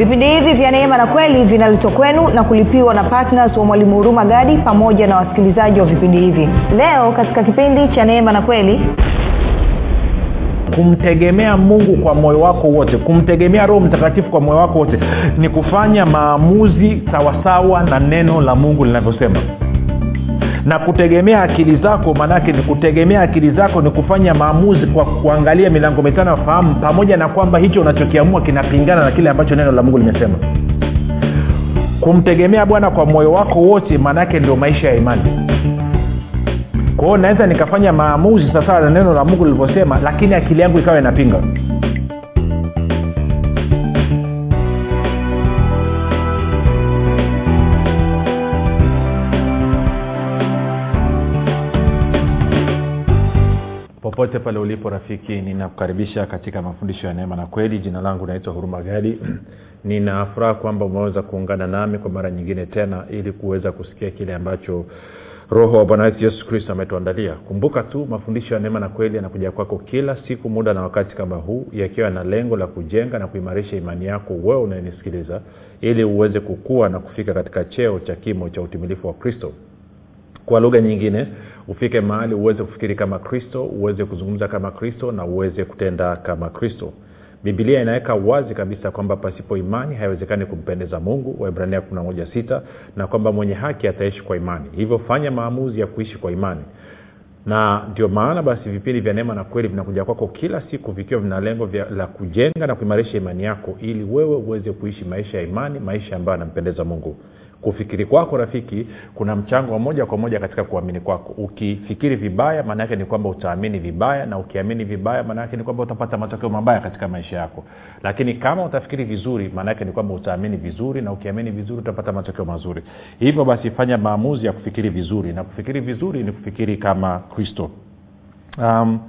vipindi hivi vya neema na kweli vinaletwa kwenu na kulipiwa na ptns wa mwalimu huruma gadi pamoja na wasikilizaji wa vipindi hivi. Leo katika kipindi cha neema na kweli kumtegemea mungu kwa moyo wako wote kumtegemea roho mtakatifu kwa moyo wako wote ni kufanya maamuzi sawasawa na neno la mungu linavyosema na kutegemea akili zako maanaake ni kutegemea akili zako ni kufanya maamuzi kwa kuangalia milango mitano ya fahamu pamoja na kwamba hicho unachokiamua kinapingana na kile ambacho neno la mungu limesema. Kumtegemea bwana kwa moyo wako wote maanaake ndio maisha ya imani. Kwa hiyo naweza nikafanya maamuzi sawasawa na neno la mungu lilivyosema lakini akili yangu ikawa inapinga popote pale ulipo rafiki ninakukaribisha katika mafundisho ya neema na kweli. Jina langu naitwa huruma gadi. Ninafuraha kwamba umeweza kuungana nami kwa mara nyingine tena ili kuweza kusikia kile ambacho roho wa bwana wetu yesu kristo ametuandalia. Kumbuka tu mafundisho ya neema na kweli yanakuja kwako kila siku muda na wakati kama huu yakiwa na lengo la kujenga na kuimarisha imani yako wewe unayenisikiliza ili uweze kukua na kufika katika cheo cha kimo cha utimilifu wa kristo. Kwa lugha nyingine ufike mahali uweze kufikiri kama kristo uweze kuzungumza kama kristo na uweze kutenda kama kristo. Bibilia inaweka wazi kabisa kwamba pasipo imani haiwezekani kumpendeza mungu waibrania 16 na kwamba mwenye haki ataishi kwa imani. Hivyo fanya maamuzi ya kuishi kwa imani. Na ndio maana basi vipindi vya neema na kweli vinakuja kwako kila siku vikiwa vina lengo la kujenga na kuimarisha imani yako ili wewe uweze kuishi maisha ya imani maisha ambayo anampendeza mungu kufikiri kwako rafiki kuna mchango wa moja kwa moja katika kuamini kwako. Ukifikiri vibaya maana yake ni kwamba utaamini vibaya na ukiamini vibaya maana yake ni kwamba utapata matokeo mabaya katika maisha yako. Lakini kama utafikiri vizuri maana yake ni kwamba utaamini vizuri na ukiamini vizuri utapata matokeo mazuri. Hivyo basi fanya maamuzi ya kufikiri vizuri na kufikiri vizuri ni kufikiri kama kristo. Um,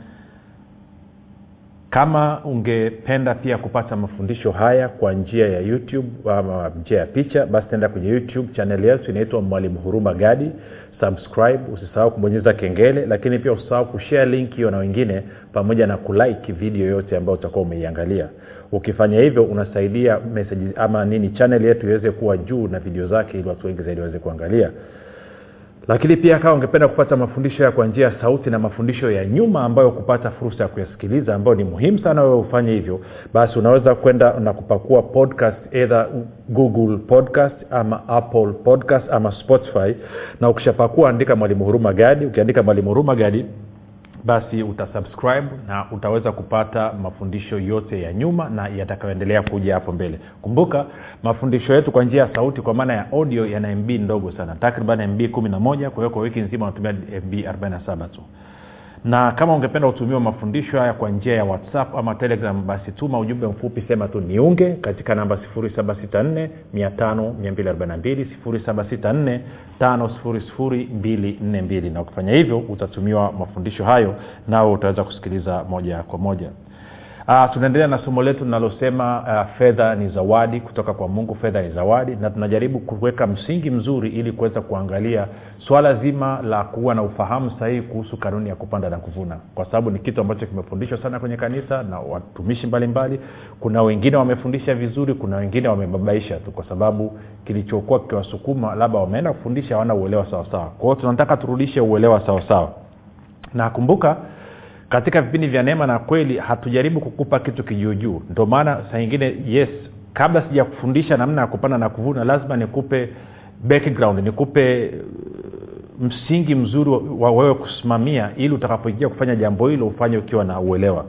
kama ungependa pia kupata mafundisho haya kwa njia ya youtube ama njia ya picha basi tenda kwenye youtube chaneli yetu inaitwa mwalimu huruma gadi. Subscribe usisahau kubonyeza kengele lakini pia usisahau kushare link hiyo na wengine pamoja na kulike video yote ambayo utakuwa umeiangalia. Ukifanya hivyo unasaidia message ama nini chaneli yetu iweze kuwa juu na video zake ili watu wengi zaidi waweze kuangalia lakini pia kawa ungependa kupata mafundisho ya kwa njia ya sauti na mafundisho ya nyuma ambayo kupata fursa ya kuyasikiliza ambayo ni muhimu sana wewe ufanye hivyo basi unaweza kwenda na kupakua podcast either google podcast ama apple podcast ama spotify. Na ukishapakua andika mwalimu huruma gadi. Ukiandika mwalimu huruma gadi basi utasubscribe na utaweza kupata mafundisho yote ya nyuma na yatakayoendelea kuja hapo mbele. Kumbuka mafundisho yetu kwa njia ya sauti kwa maana ya audio yana mb ndogo sana. Takriban mb kumi na moja kwa hiyo kwa wiki nzima unatumia mb 47 tu na kama ungependa utumiwa mafundisho haya kwa njia ya whatsapp ama telegram basi tuma ujumbe mfupi sema tu niunge katika namba 764 5242 764 na ukifanya hivyo utatumiwa mafundisho hayo nao utaweza kusikiliza moja kwa moja Uh, tunaendelea na somo letu linalosema uh, fedha ni zawadi kutoka kwa mungu fedha ni zawadi na tunajaribu kuweka msingi mzuri ili kuweza kuangalia swala zima la kuwa na ufahamu sahihi kuhusu kanuni ya kupanda na kuvuna. Kwa sababu ni kitu ambacho kimefundishwa sana kwenye kanisa na watumishi mbalimbali. Kuna wengine wamefundisha vizuri kuna wengine wamebabaisha tu kwa sababu kilichokuwa kikiwasukuma labda wameenda kufundisha hawana uelewa sawasawa. Kwa tunataka turudishe uelewa sawasawa. Na kumbuka katika vipindi vya neema na kweli hatujaribu kukupa kitu kijuujuu ndio maana saa ingine yes kabla sijakufundisha namna ya kupanda na kuvuna lazima nikupe background nikupe msingi mzuri wa wewe kusimamia ili utakapoingia kufanya jambo hilo ufanye ukiwa na uelewa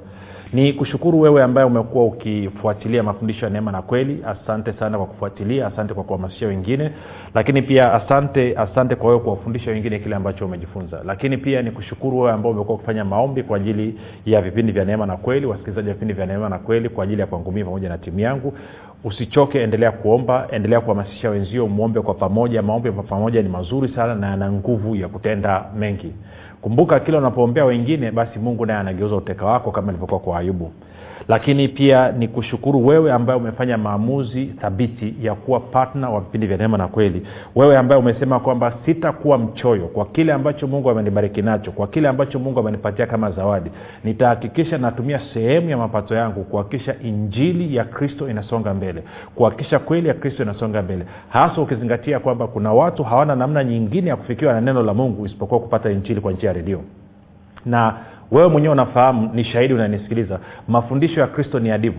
ni kushukuru wewe ambaye umekuwa ukifuatilia mafundisho ya neema na kweli. Asante sana kwa kufuatilia asante kwa kuhamasisha wengine. Lakini pia asante asante kwa wewe kuwafundisha wengine kile ambacho umejifunza. Lakini pia ni kushukuru wewe ambao umekuwa ukifanya maombi kwa ajili ya vipindi vya neema na kweli wasikilizaji wa vipindi vya neema na kweli kwa ajili ya kwangu mii pamoja na timu yangu. Usichoke endelea kuomba endelea kuhamasisha wenzio mwombe kwa pamoja. Maombi kwa pamoja ni mazuri sana na yana nguvu ya kutenda mengi kumbuka kila unapoombea wengine basi mungu naye anageuza uteka wako kama ilivyokuwa kwa ayubu lakini pia ni kushukuru wewe ambaye umefanya maamuzi thabiti ya kuwa patna wa vipindi vya neema na kweli. Wewe ambaye umesema kwamba sitakuwa mchoyo kwa kile ambacho mungu amenibariki nacho kwa kile ambacho mungu amenipatia kama zawadi. Nitahakikisha natumia sehemu ya mapato yangu kuhakikisha injili ya kristo inasonga mbele. Kuhakikisha kweli ya kristo inasonga mbele. Hasa ukizingatia kwamba kuna watu hawana namna nyingine ya kufikiwa na neno la mungu isipokuwa kupata injili kwa njia ya redio. Na wewe mwenyewe unafahamu ni shahidi unanisikiliza. Mafundisho ya kristo ni adimu.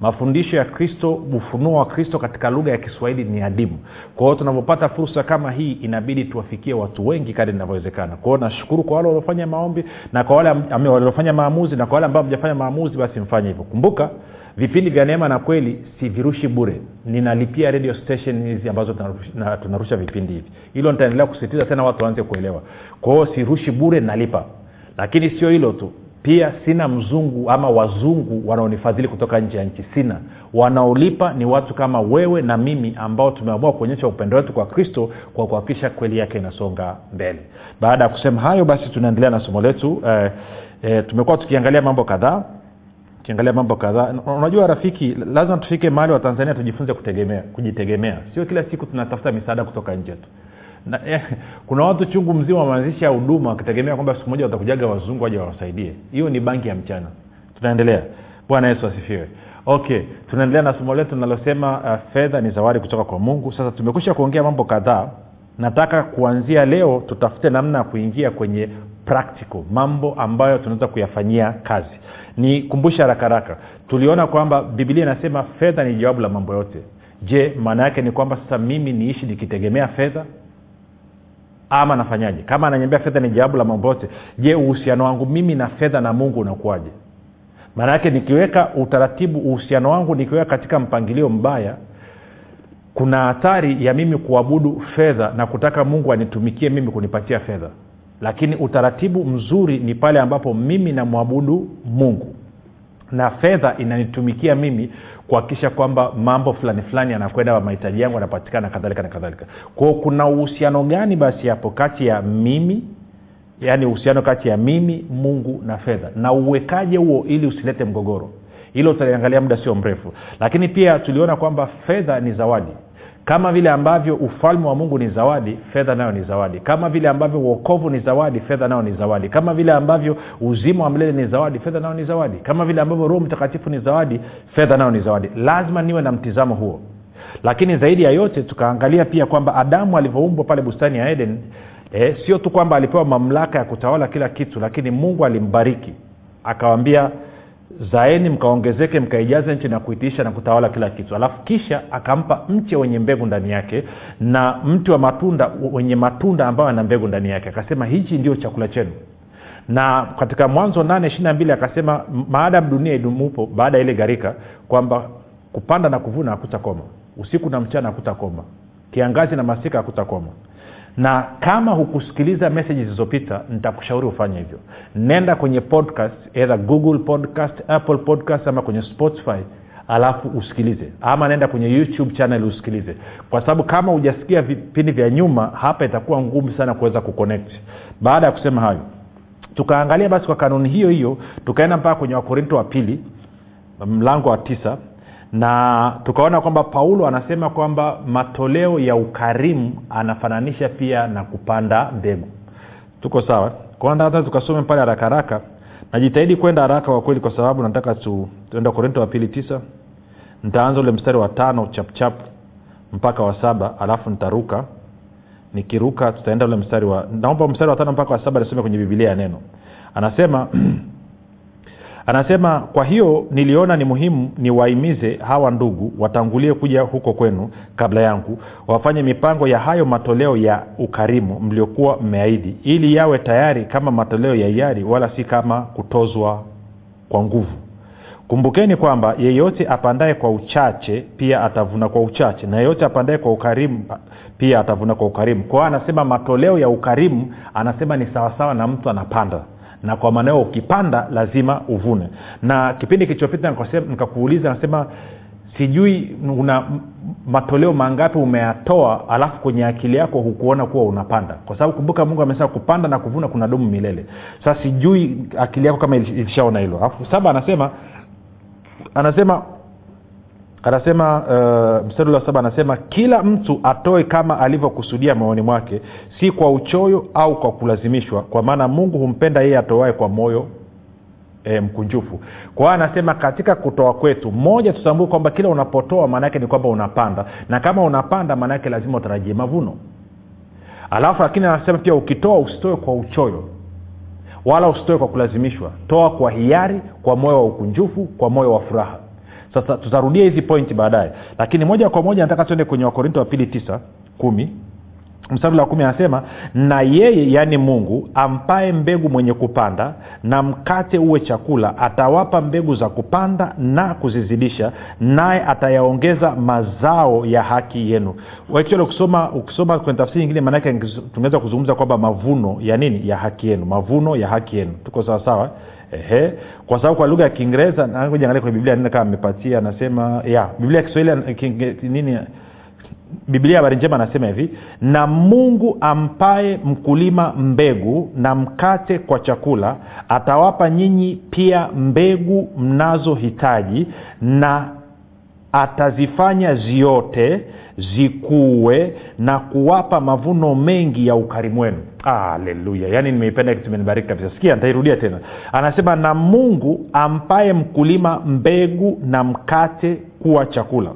Mafundisho ya kristo ufunuo wa kristo katika lugha ya kiswahili ni adimu. Kwa hiyo tunavyopata fursa kama hii inabidi tuwafikie watu wengi kadi inavyowezekana. Kwao nashukuru kwa wale waliofanya maombi na kwa wale waliofanya maamuzi na kwa wale ambao mjafanya maamuzi basi mfanye hivyo. Kumbuka vipindi vya neema na kweli si virushi bure. Ninalipia radio station hizi ambazo tunarusha, na, tunarusha vipindi hivi. Hilo nitaendelea kusisitiza tena watu waanze kuelewa. Kwa hiyo sirushi bure nalipa lakini sio hilo tu. Pia sina mzungu ama wazungu wanaonifadhili kutoka nje ya nchi. Sina. Wanaolipa ni watu kama wewe na mimi ambao tumeamua kuonyesha upendo wetu kwa kristo kwa kuhakikisha kweli yake inasonga mbele. Baada ya kusema hayo basi tunaendelea na somo letu. Eh, eh, tumekuwa tukiangalia mambo kadhaa ukiangalia mambo kadhaa. Unajua rafiki lazima tufike mahali wa tanzania tujifunze kutegemea kujitegemea. Sio kila siku tunatafuta misaada kutoka nje tu na, eh, kuna watu chungu mzima wameanzisha huduma wakitegemea kwamba siku moja watakujaga wazungu waja wawasaidie. Hiyo ni banki ya mchana. Tunaendelea. Bwana yesu asifiwe. Okay tunaendelea na somo letu linalosema uh, fedha ni zawadi kutoka kwa mungu. Sasa tumekwisha kuongea mambo kadhaa. Nataka kuanzia leo tutafute namna ya kuingia kwenye practical mambo ambayo tunaweza kuyafanyia kazi. Ni kumbusha haraka haraka. Tuliona kwamba bibilia inasema fedha ni jawabu la mambo yote. Je maana yake ni kwamba sasa mimi niishi nikitegemea fedha ama nafanyaje kama ananyambia fedha ni jawabu la mambo yote je uhusiano wangu mimi na fedha na mungu unakuwaje? Maana yake nikiweka utaratibu uhusiano wangu nikiweka katika mpangilio mbaya kuna hatari ya mimi kuabudu fedha na kutaka mungu anitumikie mimi kunipatia fedha. Lakini utaratibu mzuri ni pale ambapo mimi namwabudu mungu. Na fedha inanitumikia mimi kuhakikisha kwamba mambo fulani fulani yanakwenda mahitaji yangu yanapatikana kadhalika na kadhalika. Kwao kuna uhusiano gani basi hapo kati ya mimi yaani uhusiano kati ya mimi mungu na fedha? Na uwekaje huo ili usilete mgogoro? Hilo utaliangalia muda sio mrefu. Lakini pia tuliona kwamba fedha ni zawadi kama vile ambavyo ufalme wa mungu ni zawadi fedha nayo ni zawadi. Kama vile ambavyo uokovu ni zawadi fedha nayo ni zawadi. Kama vile ambavyo uzima wa milele ni zawadi fedha nayo ni zawadi. Kama vile ambavyo roho mtakatifu ni zawadi fedha nayo ni zawadi. Lazima niwe na mtizamo huo. Lakini zaidi ya yote tukaangalia pia kwamba adamu alivyoumbwa pale bustani ya eden e, sio tu kwamba alipewa mamlaka ya kutawala kila kitu lakini mungu alimbariki. Akawambia zaeni mkaongezeke mkaijaze nchi na kuitiisha na kutawala kila kitu. Alafu kisha akampa mche wenye mbegu ndani yake na mti wa matunda wenye matunda ambayo ana mbegu ndani yake. Akasema hichi ndio chakula chenu. Na katika mwanzo nane ishiri na mbili akasema maadamu dunia idumupo baada ya ile gharika kwamba kupanda na kuvuna hakutakoma usiku na mchana hakutakoma kiangazi na masika hakutakoma na kama hukusikiliza meseji zilizopita nitakushauri ufanye hivyo. Nenda kwenye podcast either google podcast apple podcast ama kwenye spotify alafu usikilize. Ama naenda kwenye youtube channel usikilize. Kwa sababu kama hujasikia vipindi vya nyuma hapa itakuwa ngumu sana kuweza kuconnect. Baada ya kusema hayo tukaangalia basi kwa kanuni hiyo hiyo tukaenda mpaka kwenye wakorinto wa pili mlango wa tisa na tukaona kwamba paulo anasema kwamba matoleo ya ukarimu anafananisha pia na kupanda mbegu. Tuko sawa? Kwanza hata tukasome pale haraka haraka. Najitahidi kwenda haraka kwa kweli kwa sababu nataka tu, korinto wa pili tisa. Nitaanza ule mstari wa tano chapchap mpaka wa saba alafu nitaruka. Nikiruka tutaenda ule mstari wa naomba mstari wa tano mpaka wa saba nisome kwenye bibilia ya neno. Anasema anasema kwa hiyo niliona ni muhimu niwahimize hawa ndugu watangulie kuja huko kwenu kabla yangu wafanye mipango ya hayo matoleo ya ukarimu mliokuwa mmeahidi ili yawe tayari kama matoleo ya hiari wala si kama kutozwa kwa nguvu. Kumbukeni kwamba yeyote apandaye kwa uchache pia atavuna kwa uchache na yeyote apandaye kwa ukarimu pia atavuna kwa ukarimu. Kwao anasema matoleo ya ukarimu anasema ni sawasawa na mtu anapanda na kwa maanao ukipanda lazima uvune. Na kipindi kilichopita nikakuuliza nasema sijui una matoleo mangapi umeyatoa alafu kwenye akili yako hukuona kuwa unapanda. Kwa sababu kumbuka mungu amesema kupanda na kuvuna kuna dumu milele. Sasa sijui akili yako kama ilishaona hilo. Alafu saba anasema anasema anasema uh, mstari saba anasema kila mtu atoe kama alivyokusudia moyoni mwake si kwa uchoyo au kwa kulazimishwa kwa maana mungu humpenda yeye atoae kwa moyo e, mkunjufu. Kwa hiyo anasema katika kutoa kwetu moja tutambue kwamba kila unapotoa maanaake ni kwamba unapanda na kama unapanda maanaake lazima utarajie mavuno. Alafu lakini anasema pia ukitoa usitoe kwa uchoyo wala usitoe kwa kulazimishwa. Toa kwa hiari kwa moyo wa ukunjufu kwa moyo wa furaha sasa tutarudia hizi pointi baadaye. Lakini moja kwa moja nataka tuende kwenye wakorinto wa pili tisa kumi. Mstari wa kumi anasema na yeye yaani mungu ampae mbegu mwenye kupanda na mkate uwe chakula atawapa mbegu za kupanda na kuzizidisha naye atayaongeza mazao ya haki yenu. Actually ukisoma ukisoma kwenye tafsiri nyingine maanake tunaweza kuzungumza kwamba mavuno ya nini? Ya haki yenu. Mavuno ya haki yenu. Tuko sawasawa ehe. Kwa sababu kwa lugha ya kiingereza angalia kwenye biblia nini kama amepatia anasema ya biblia ya kiswahili nini biblia habari njema anasema hivi na mungu ampaye mkulima mbegu na mkate kwa chakula atawapa nyinyi pia mbegu mnazohitaji na atazifanya ziote zikuwe na kuwapa mavuno mengi ya ukarimu wenu. Aleluya yaani nimeipenda kitu imenibariki kabisa. Sikia nitairudia tena. Anasema na mungu ampaye mkulima mbegu na mkate kuwa chakula.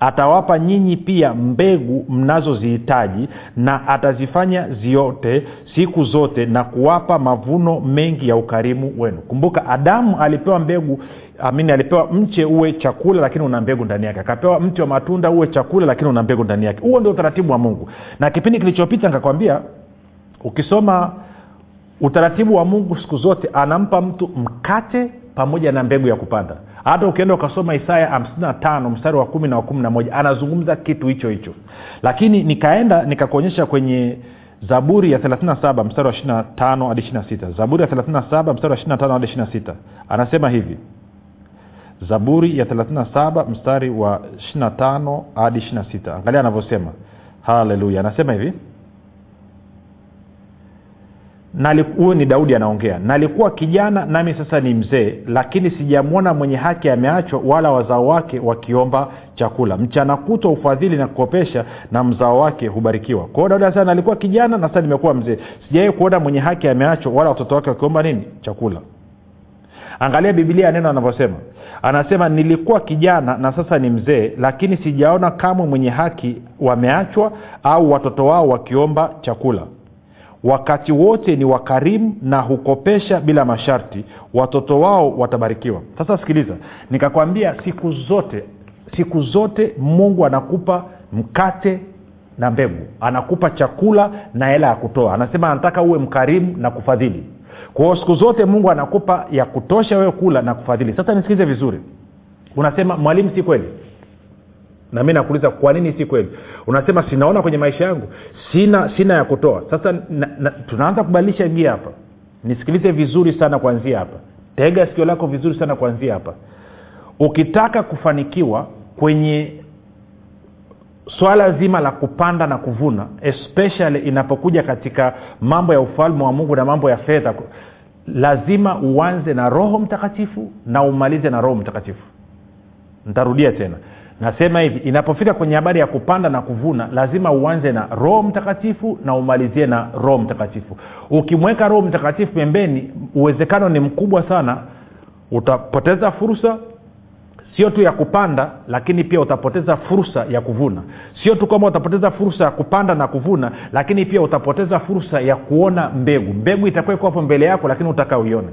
Atawapa nyinyi pia mbegu mnazozihitaji na atazifanya ziote siku zote na kuwapa mavuno mengi ya ukarimu wenu. Kumbuka adamu alipewa mbegu amini alipewa mche uwe chakula lakini una mbegu ndani yake. Akapewa mti wa matunda uwe chakula lakini una mbegu ndani yake. Huo ndio utaratibu wa mungu. Na kipindi kilichopita nikakwambia ukisoma utaratibu wa mungu siku zote anampa mtu mkate pamoja na mbegu ya kupanda. Hata ukienda ukasoma isaya 55 mstari wa kumi na wa kumi na moja anazungumza kitu hicho hicho. Lakini nikaenda nikakuonyesha kwenye zaburi ya 37 mstari wa 5 hadi 6 zaburi ya 37 mstari wa 5 hadi 6 anasema hivi zaburi ya 37 mstari wa 25 hadi 26 angalia anavyosema. Haleluya. Anasema hivi. Huyu ni daudi anaongea. Nalikuwa kijana nami sasa ni mzee lakini sijamwona mwenye haki ameachwa wala wazao wake wakiomba chakula. Mchana kutwa ufadhili na kukopesha na mzao wake hubarikiwa. Kwao daudi anasema nalikuwa kijana na sasa nimekuwa mzee. Sijawai kuona mwenye haki ameachwa wala watoto wake wakiomba nini? Chakula. Angalia bibilia neno anavyosema anasema nilikuwa kijana na sasa ni mzee lakini sijaona kamwe mwenye haki wameachwa au watoto wao wakiomba chakula. Wakati wote ni wakarimu na hukopesha bila masharti. Watoto wao watabarikiwa. Sasa sikiliza nikakwambia siku zote siku zote mungu anakupa mkate na mbegu. Anakupa chakula na hela ya kutoa. Anasema anataka uwe mkarimu na kufadhili kwa siku zote mungu anakupa ya kutosha wewe kula na kufadhili. Sasa nisikilize vizuri. Unasema mwalimu si kweli? Na mi nakuuliza kwa nini si kweli? Unasema sinaona kwenye maisha yangu. Sina sina ya kutoa. Sasa na, na, tunaanza kubadilisha gia hapa. Nisikilize vizuri sana kuanzia hapa. Tega sikio lako vizuri sana kuanzia hapa. Ukitaka kufanikiwa kwenye swala zima la kupanda na kuvuna especially inapokuja katika mambo ya ufalme wa mungu na mambo ya fedha lazima uanze na roho mtakatifu na umalize na roho mtakatifu. Ntarudia tena. Nasema hivi inapofika kwenye habari ya kupanda na kuvuna lazima uanze na roho mtakatifu na umalizie na roho mtakatifu. Ukimweka roho mtakatifu pembeni uwezekano ni mkubwa sana. Utapoteza fursa sio tu ya kupanda lakini pia utapoteza fursa ya kuvuna. Sio tu kwamba utapoteza fursa ya kupanda na kuvuna lakini pia utapoteza fursa ya kuona mbegu. Mbegu itakuwa iko hapo mbele yako lakini utaka uione.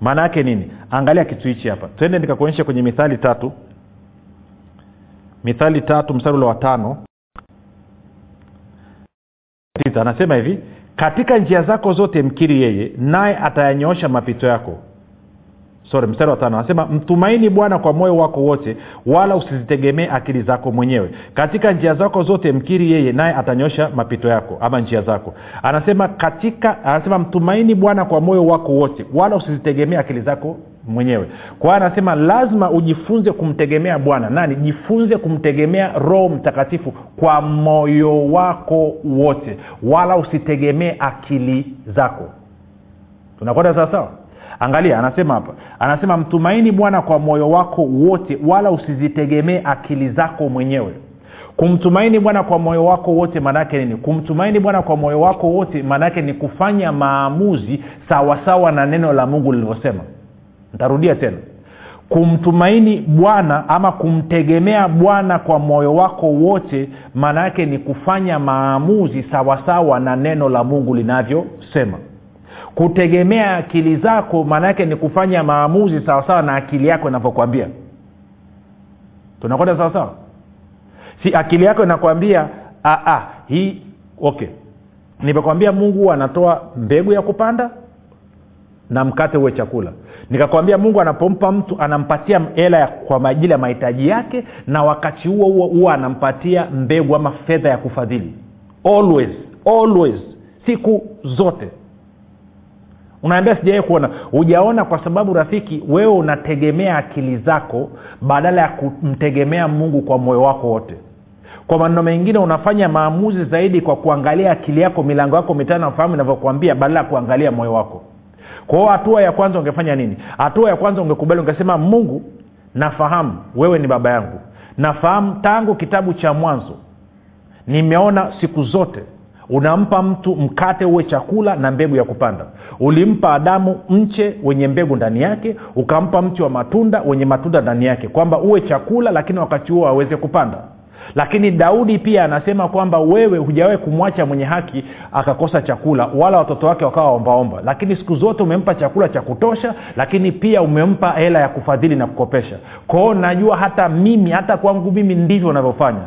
Maana yake nini? Angalia kitu hichi hapa. Twende nikakuonyesha kwenye mithali tatu. Mithali tatu mstari ule wa tano. Anasema hivi katika njia zako zote mkiri yeye naye atayanyoosha mapito yako sorry mstari wa tano. Anasema mtumaini bwana kwa moyo wako wote wala usizitegemee akili zako mwenyewe. Katika njia zako zote mkiri yeye naye atanyosha mapito yako ama njia zako. Anasema katika anasema mtumaini bwana kwa moyo wako wote wala usizitegemee akili zako mwenyewe. Kwa anasema lazima ujifunze kumtegemea bwana. Nani? Jifunze kumtegemea roho mtakatifu kwa moyo wako wote wala usitegemee akili zako. Tunakwenda sawasawa angalia anasema hapa. Anasema mtumaini bwana kwa moyo wako wote wala usizitegemee akili zako mwenyewe. Kumtumaini bwana kwa moyo wako wote maanaake nini? Kumtumaini bwana kwa moyo wako wote maanaake ni kufanya maamuzi sawasawa na neno la mungu lilivyosema. Ntarudia tena. Kumtumaini bwana ama kumtegemea bwana kwa moyo wako wote maana ni kufanya maamuzi sawasawa na neno la mungu linavyosema kutegemea akili zako maana yake ni kufanya maamuzi sawasawa na akili yako inavyokwambia tunakwenda sawasawa si akili yako inakwambia hii okay. Nimekwambia mungu anatoa mbegu ya kupanda na mkate uwe chakula. Nikakwambia mungu anapompa mtu anampatia hela kwa ajili ya mahitaji yake na wakati huo huo huwa anampatia mbegu ama fedha ya kufadhili. Always always siku zote unaambia sijawai kuona. Hujaona kwa sababu rafiki wewe unategemea akili zako badala ya kumtegemea mungu kwa moyo wako wote. Kwa maneno mengine unafanya maamuzi zaidi kwa kuangalia akili yako milango yako mitano nafahamu inavyokuambia badala ya kuangalia moyo wako. Kwa hatua ya kwanza ungefanya nini? Hatua ya kwanza ungekubali ungesema mungu nafahamu wewe ni baba yangu. Nafahamu tangu kitabu cha mwanzo. Nimeona siku zote unampa mtu mkate uwe chakula na mbegu ya kupanda. Ulimpa adamu mche wenye mbegu ndani yake ukampa mti wa matunda wenye matunda ndani yake kwamba uwe chakula lakini wakati huo aweze kupanda. Lakini daudi pia anasema kwamba wewe hujawahi kumwacha mwenye haki akakosa chakula wala watoto wake wakawa ombaomba. Lakini siku zote umempa chakula cha kutosha lakini pia umempa hela ya kufadhili na kukopesha. Kwao najua hata mimi hata kwangu mimi ndivyo unavyofanya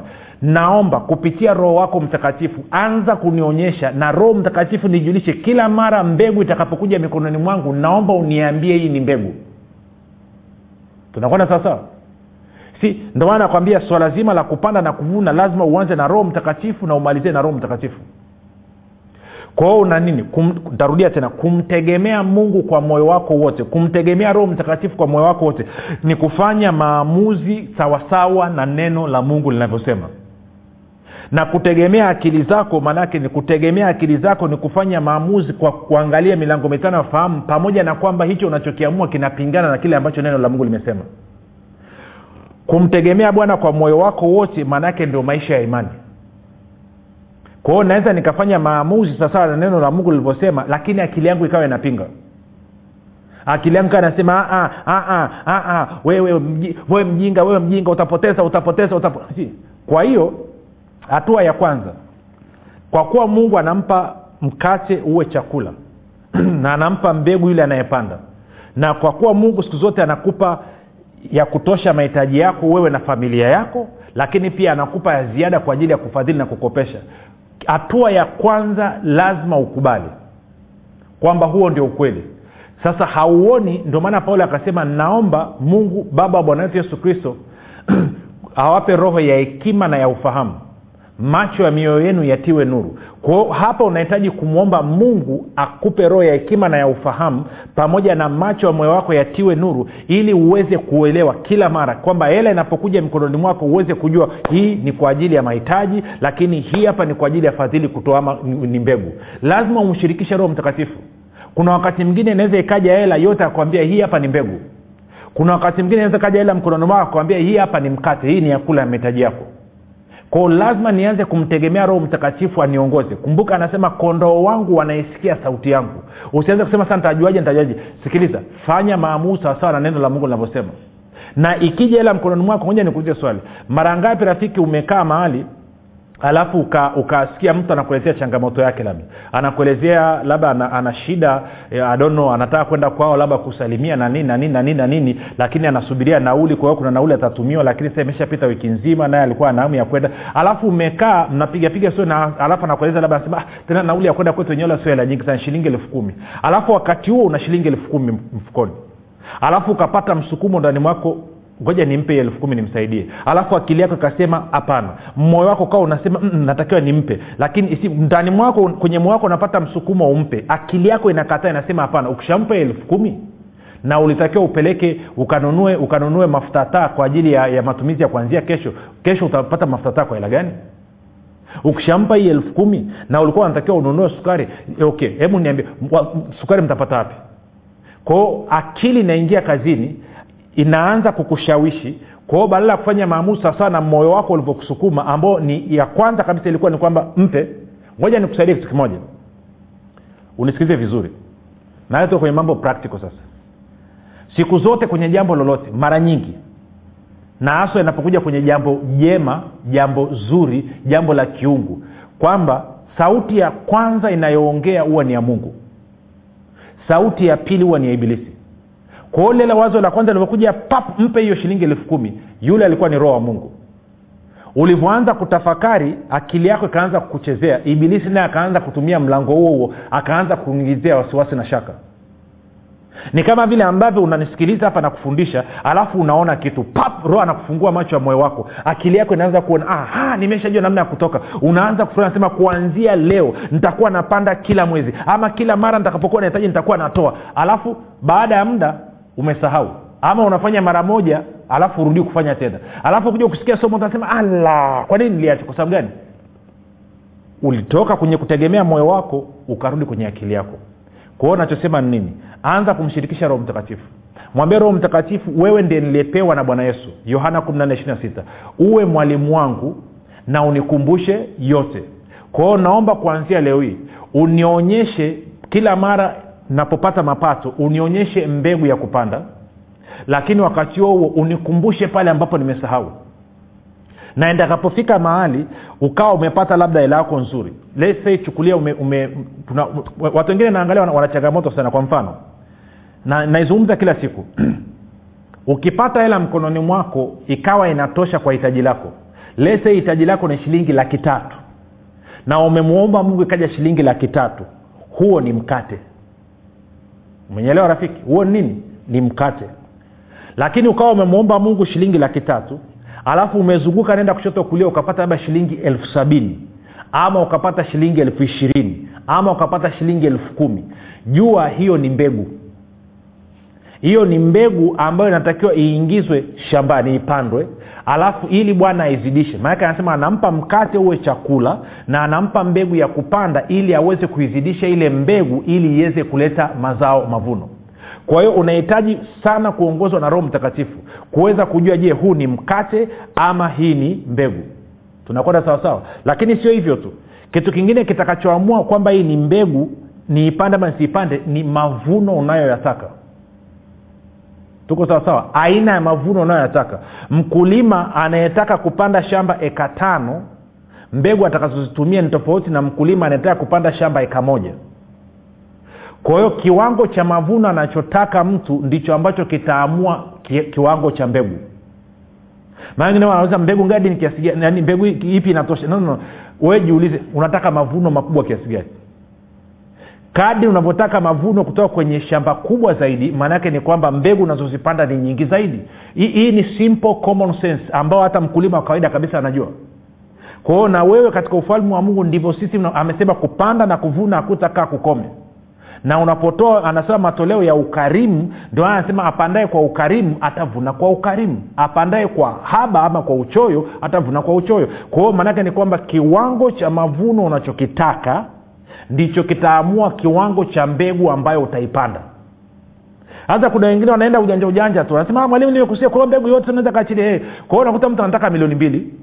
naomba kupitia roho wako mtakatifu anza kunionyesha na roho mtakatifu nijulishe kila mara mbegu itakapokuja mikononi mwangu naomba uniambie hii ni mbegu. Tunakwenda sawasawa si ndio maana nakwambia swala zima la kupanda na kuvuna lazima uanze na roho mtakatifu na umalizie na roho mtakatifu. Kwa hiyo una nini? Ntarudia tena kumtegemea mungu kwa moyo wako wote kumtegemea roho mtakatifu kwa moyo wako wote ni kufanya maamuzi sawasawa na neno la mungu linavyosema na kutegemea akili zako maanaake ni kutegemea akili zako ni kufanya maamuzi kwa kuangalia milango mitano ya fahamu pamoja na kwamba hicho unachokiamua kinapingana na kile ambacho neno la mungu limesema. Kumtegemea bwana kwa moyo wako wote maanaake ndio maisha ya imani. Kwa hiyo naweza nikafanya maamuzi sawasawa na neno la mungu lilivyosema lakini akili yangu ikawa inapinga. Akili yangu anasema inasema "Ah, ah, ah, ah, wewe mji- wewe mjinga wewe mjinga utapoteza utapoteza utapoteza kwa hiyo hatua ya kwanza kwa kuwa mungu anampa mkate uwe chakula na anampa mbegu yule anayepanda na kwa kuwa mungu siku zote anakupa ya kutosha mahitaji yako wewe na familia yako lakini pia anakupa ya ziada kwa ajili ya kufadhili na kukopesha hatua ya kwanza lazima ukubali kwamba huo ndio ukweli. Sasa hauoni ndio maana paulo akasema naomba mungu baba wa bwana wetu yesu kristo awape roho ya hekima na ya ufahamu macho ya mioyo yenu yatiwe nuru. Kwao hapa unahitaji kumwomba mungu akupe roho ya hekima na ya ufahamu pamoja na macho ya moyo wako yatiwe nuru ili uweze kuelewa kila mara kwamba hela inapokuja mikononi mwako uweze kujua hii ni kwa ajili ya mahitaji lakini hii hapa ni kwa ajili ya fadhili kutoa ni mbegu. Lazima umshirikishe roho mtakatifu. Kuna wakati mwingine inaweza ikaja hela yote akwambia hii hapa ni mbegu. Kuna wakati mwingine inaweza kaja hela mkononi mwako akwambia hii hapa ni mkate hii ni yakula ya mahitaji yako kwao lazima nianze kumtegemea roho mtakatifu aniongoze. Kumbuka anasema kondoo wangu wanaisikia sauti yangu. Usianze kusema sa ntajuaje ntajuaje sikiliza fanya maamuzi sawasawa na neno la mungu linavyosema. Na ikija hela mkononi mwako moja nikuulize swali. Mara ngapi rafiki umekaa mahali alafu ukasikia uka mtu anakuelezea changamoto yake labda. Anakuelezea labda ana, ana shida eh, I don't know anataka kwenda kwao labda kusalimia na nini na nini na nini na nini lakini anasubiria nauli kwa hiyo kuna nauli atatumiwa lakini sasa imeshapita wiki nzima naye alikuwa na hamu ya kwenda. Alafu umekaa mnapigapiga sio na alafu anakueleza labda anasema ah, tena nauli ya kwenda kwetu wenyewe sio hela nyingi sana shilingi elfu kumi. Alafu wakati huo una shilingi elfu mfukoni. Alafu ukapata msukumo ndani mwako ngoja nimpe elfu kumi nimsaidie. Alafu akili yako ikasema hapana. Moyo wako kawa unasema "Mm, natakiwa nimpe. Lakini ndani mwako kwenye moyo wako unapata msukumo umpe. Akili yako inakataa inasema hapana. Ukishampa elfu kumi na ulitakiwa upeleke ukanunue ukanunue mafuta taa kwa ajili ya, ya matumizi ya kuanzia kesho kesho utapata mafuta taa kwa hela gani? Ukishampa hii elfu kumi na ulikuwa unatakiwa ununue sukari okay hebu niambie sukari mtapata wapi? Kwao akili inaingia kazini inaanza kukushawishi kwao badala ya kufanya maamuzi sawasawa na moyo wako ulivyokusukuma ambao ni ya kwanza kabisa ilikuwa ni kwamba mpe ngoja nikusaidie kitu kimoja. Unisikilize vizuri. Nayo tuko kwenye mambo practical sasa. Siku zote kwenye jambo lolote mara nyingi na haswa inapokuja kwenye jambo jema jambo zuri jambo la kiungu kwamba sauti ya kwanza inayoongea huwa ni ya mungu. Sauti ya pili huwa ni ya ibilisi kwa lile wazo la kwanza lilivyokuja pap mpe hiyo shilingi elfu kumi. Yule alikuwa ni roho wa mungu. Ulivyoanza kutafakari akili yako ikaanza kukuchezea ibilisi naye akaanza kutumia mlango huo huo akaanza kuingizia wasiwasi na shaka. Ni kama vile ambavyo unanisikiliza hapa nakufundisha alafu unaona kitu. Pap roho anakufungua macho ya moyo wako. Akili yako inaanza kuona aha nimeshajua namna ya kutoka. Unaanza kufurahi nasema kuanzia leo nitakuwa napanda kila mwezi ama kila mara nitakapokuwa nahitaji nitakuwa natoa. Alafu baada ya muda umesahau. Ama unafanya mara moja alafu urudii kufanya tena. Alafu kuja kusikia somo utasema ala kwa nini niliacha? Kwa sababu gani? Ulitoka kwenye kutegemea moyo wako ukarudi kwenye akili yako. Kwao nachosema ni nini? Anza kumshirikisha roho mtakatifu. Mwambie roho mtakatifu wewe ndiye niliyepewa na bwana yesu. Yohana 1426 uwe mwalimu wangu na unikumbushe yote. Kwao naomba kuanzia leo hii unionyeshe kila mara napopata mapato unionyeshe mbegu ya kupanda lakini wakati huo huo unikumbushe pale ambapo nimesahau. Na endakapofika mahali ukawa umepata labda hela yako nzuri. Let's chukulia watu wengine naangalia wana, changamoto sana kwa mfano. Na naizungumza kila siku. Ukipata hela mkononi mwako ikawa inatosha kwa hitaji lako. Say hitaji lako ni shilingi laki tatu. Na umemwomba mungu ikaja shilingi laki tatu. Huo ni mkate umenyelewa rafiki? Huo ni nini? Ni mkate. Lakini ukawa umemwomba mungu shilingi laki tatu alafu umezunguka nenda kushoto kulia ukapata labda shilingi elfu sabini ama ukapata shilingi elfu ishirini ama ukapata shilingi elfu kumi. Jua hiyo ni mbegu. Hiyo ni mbegu ambayo inatakiwa iingizwe shambani ipandwe alafu ili bwana aizidishe. Maanake anasema anampa mkate uwe chakula na anampa mbegu ya kupanda ili aweze kuizidisha ile mbegu ili iweze kuleta mazao mavuno. Kwa hiyo unahitaji sana kuongozwa na roho mtakatifu kuweza kujua je huu ni mkate ama hii ni mbegu? Tunakwenda sawasawa lakini sio hivyo tu. Kitu kingine kitakachoamua kwamba hii ni mbegu niipande ama nisiipande ni mavuno unayoyataka tuko sawasawa aina ya mavuno unayoyataka. Mkulima anayetaka kupanda shamba eka tano mbegu atakazozitumia ni tofauti na mkulima anayetaka kupanda shamba eka moja. Kwa hiyo kiwango cha mavuno anachotaka mtu ndicho ambacho kitaamua ki, kiwango cha mbegu. Maanauza mbegu ngadi ni kiasi gani? Mbegu ipi inatosha? No, no, no. we jiulize unataka mavuno makubwa kiasi gani kadi unavyotaka mavuno kutoka kwenye shamba kubwa zaidi maanaake ni kwamba mbegu unazozipanda ni nyingi zaidi. Hii, ni simple common sense ambao hata mkulima wa kawaida kabisa anajua. Kwahio na wewe katika ufalme wa mungu ndivyo sisi amesema kupanda na kuvuna hakutakaa kukome. Na unapotoa anasema matoleo ya ukarimu ndio anasema apandae kwa ukarimu atavuna kwa ukarimu. Apandae kwa haba ama kwa uchoyo atavuna kwa uchoyo. Kwa hiyo maanake ni kwamba kiwango cha mavuno unachokitaka ndicho kitaamua kiwango cha mbegu ambayo utaipanda. Hata kuna wengine wanaenda ujanja ujanja tu anasema mwalimu nimekusia kwa mbegu yote naweza kaachilia hey. kwa hiyo unakuta mtu anataka milioni mbili.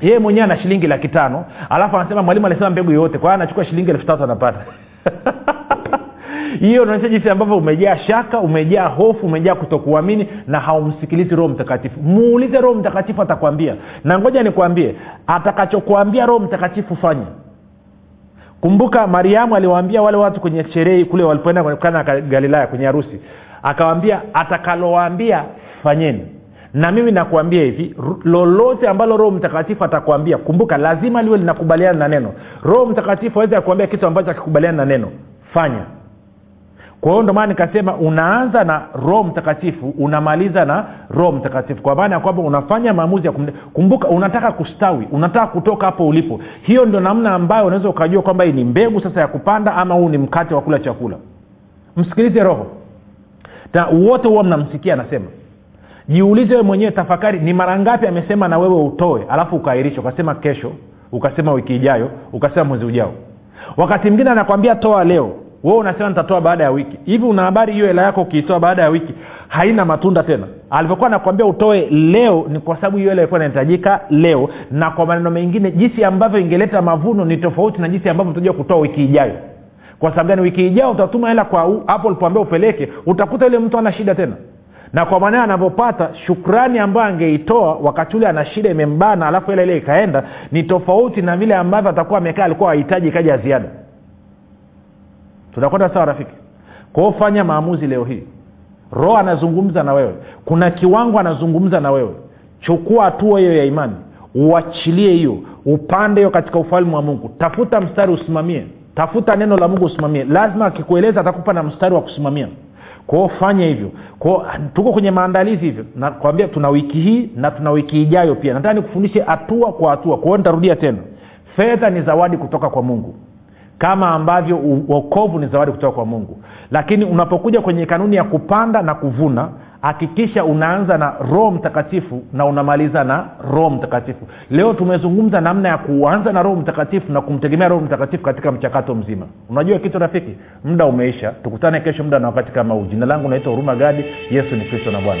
Yeye mwenyewe ana shilingi laki tano alafu anasema mwalimu alisema mbegu yote kwa hiyo anachukua shilingi elfu tatu anapata. Hiyo unaonyesha jinsi ambavyo umejaa shaka umejaa hofu umejaa kutokuamini na haumsikilizi roho mtakatifu. Muulize roho mtakatifu atakwambia. Na ngoja nikwambie atakachokuambia roho mtakatifu fanya kumbuka mariamu aliwaambia wale watu kwenye sherehe kule walipoenda kana galilaya kwenye harusi. Akawambia atakalowaambia fanyeni. Na mimi nakuambia hivi lolote ambalo roho mtakatifu atakwambia kumbuka lazima liwe linakubaliana na neno. Roho mtakatifu awezi akuambia kitu ambacho akikubaliana na neno. Fanya kwa hiyo maana nikasema unaanza na roho mtakatifu unamaliza na roho mtakatifu. Kwa maana ya kwamba unafanya maamuzi ya kumde. kumbuka unataka kustawi unataka kutoka hapo ulipo. Hiyo ndio namna ambayo unaweza ukajua kwamba hii ni mbegu sasa ya kupanda ama huu ni mkate wa kula chakula. Msikilize roho. Na wote huwa mnamsikia anasema. Jiulize wewe mwenyewe tafakari ni mara ngapi amesema na wewe utoe alafu ukaahirisha ukasema kesho ukasema wiki ijayo ukasema mwezi ujao. Wakati mwingine anakwambia toa leo wewe unasema nitatoa baada ya wiki. Hivi una habari hiyo hela yako ukiitoa baada ya wiki haina matunda tena. Alivyokuwa nakwambia utoe leo ni kwa sababu hiyo hela ilikuwa inahitajika leo. Na kwa maneno mengine jinsi ambavyo ingeleta mavuno ni tofauti na jinsi ambavyo utaja kutoa wiki ijayo. Kwa sababu gani? Wiki ijayo utatuma hela kwa hapo ulipoambia upeleke utakuta yule mtu ana shida tena. Na kwa maneno anavyopata shukrani ambayo angeitoa wakati ule ana shida imembana alafu hela ile ikaenda ni tofauti na vile ambavyo atakuwa amekaa alikuwa ahitaji kaja ziada tunakwenda sawa rafiki? Kwao fanya maamuzi leo hii. Roho anazungumza na wewe. Kuna kiwango anazungumza na wewe. Chukua hatua hiyo ya imani. Uachilie hiyo. Upande hiyo katika ufalme wa mungu. Tafuta mstari usimamie. Tafuta neno la mungu usimamie. Lazima akikueleza atakupa na mstari wa kusimamia. Kwao fanya hivyo. Kwao tuko kwenye maandalizi hivyo. Nakwambia tuna wiki hii na tuna wiki ijayo pia. Nataka nikufundishe hatua kwa hatua. Kwao nitarudia tena. Fedha ni zawadi kutoka kwa mungu kama ambavyo uokovu ni zawadi kutoka kwa mungu. Lakini unapokuja kwenye kanuni ya kupanda na kuvuna hakikisha unaanza na roho mtakatifu na unamaliza na roho mtakatifu. Leo tumezungumza namna ya kuanza na roho mtakatifu na kumtegemea roho mtakatifu katika mchakato mzima. Unajua kitu rafiki? Muda umeisha. Tukutane kesho muda na wakati kama huu. Jina langu naitwa huruma gadi. Yesu ni kristo na bwana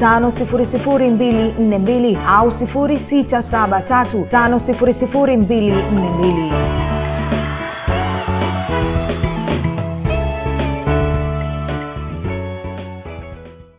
5242 au 673 5242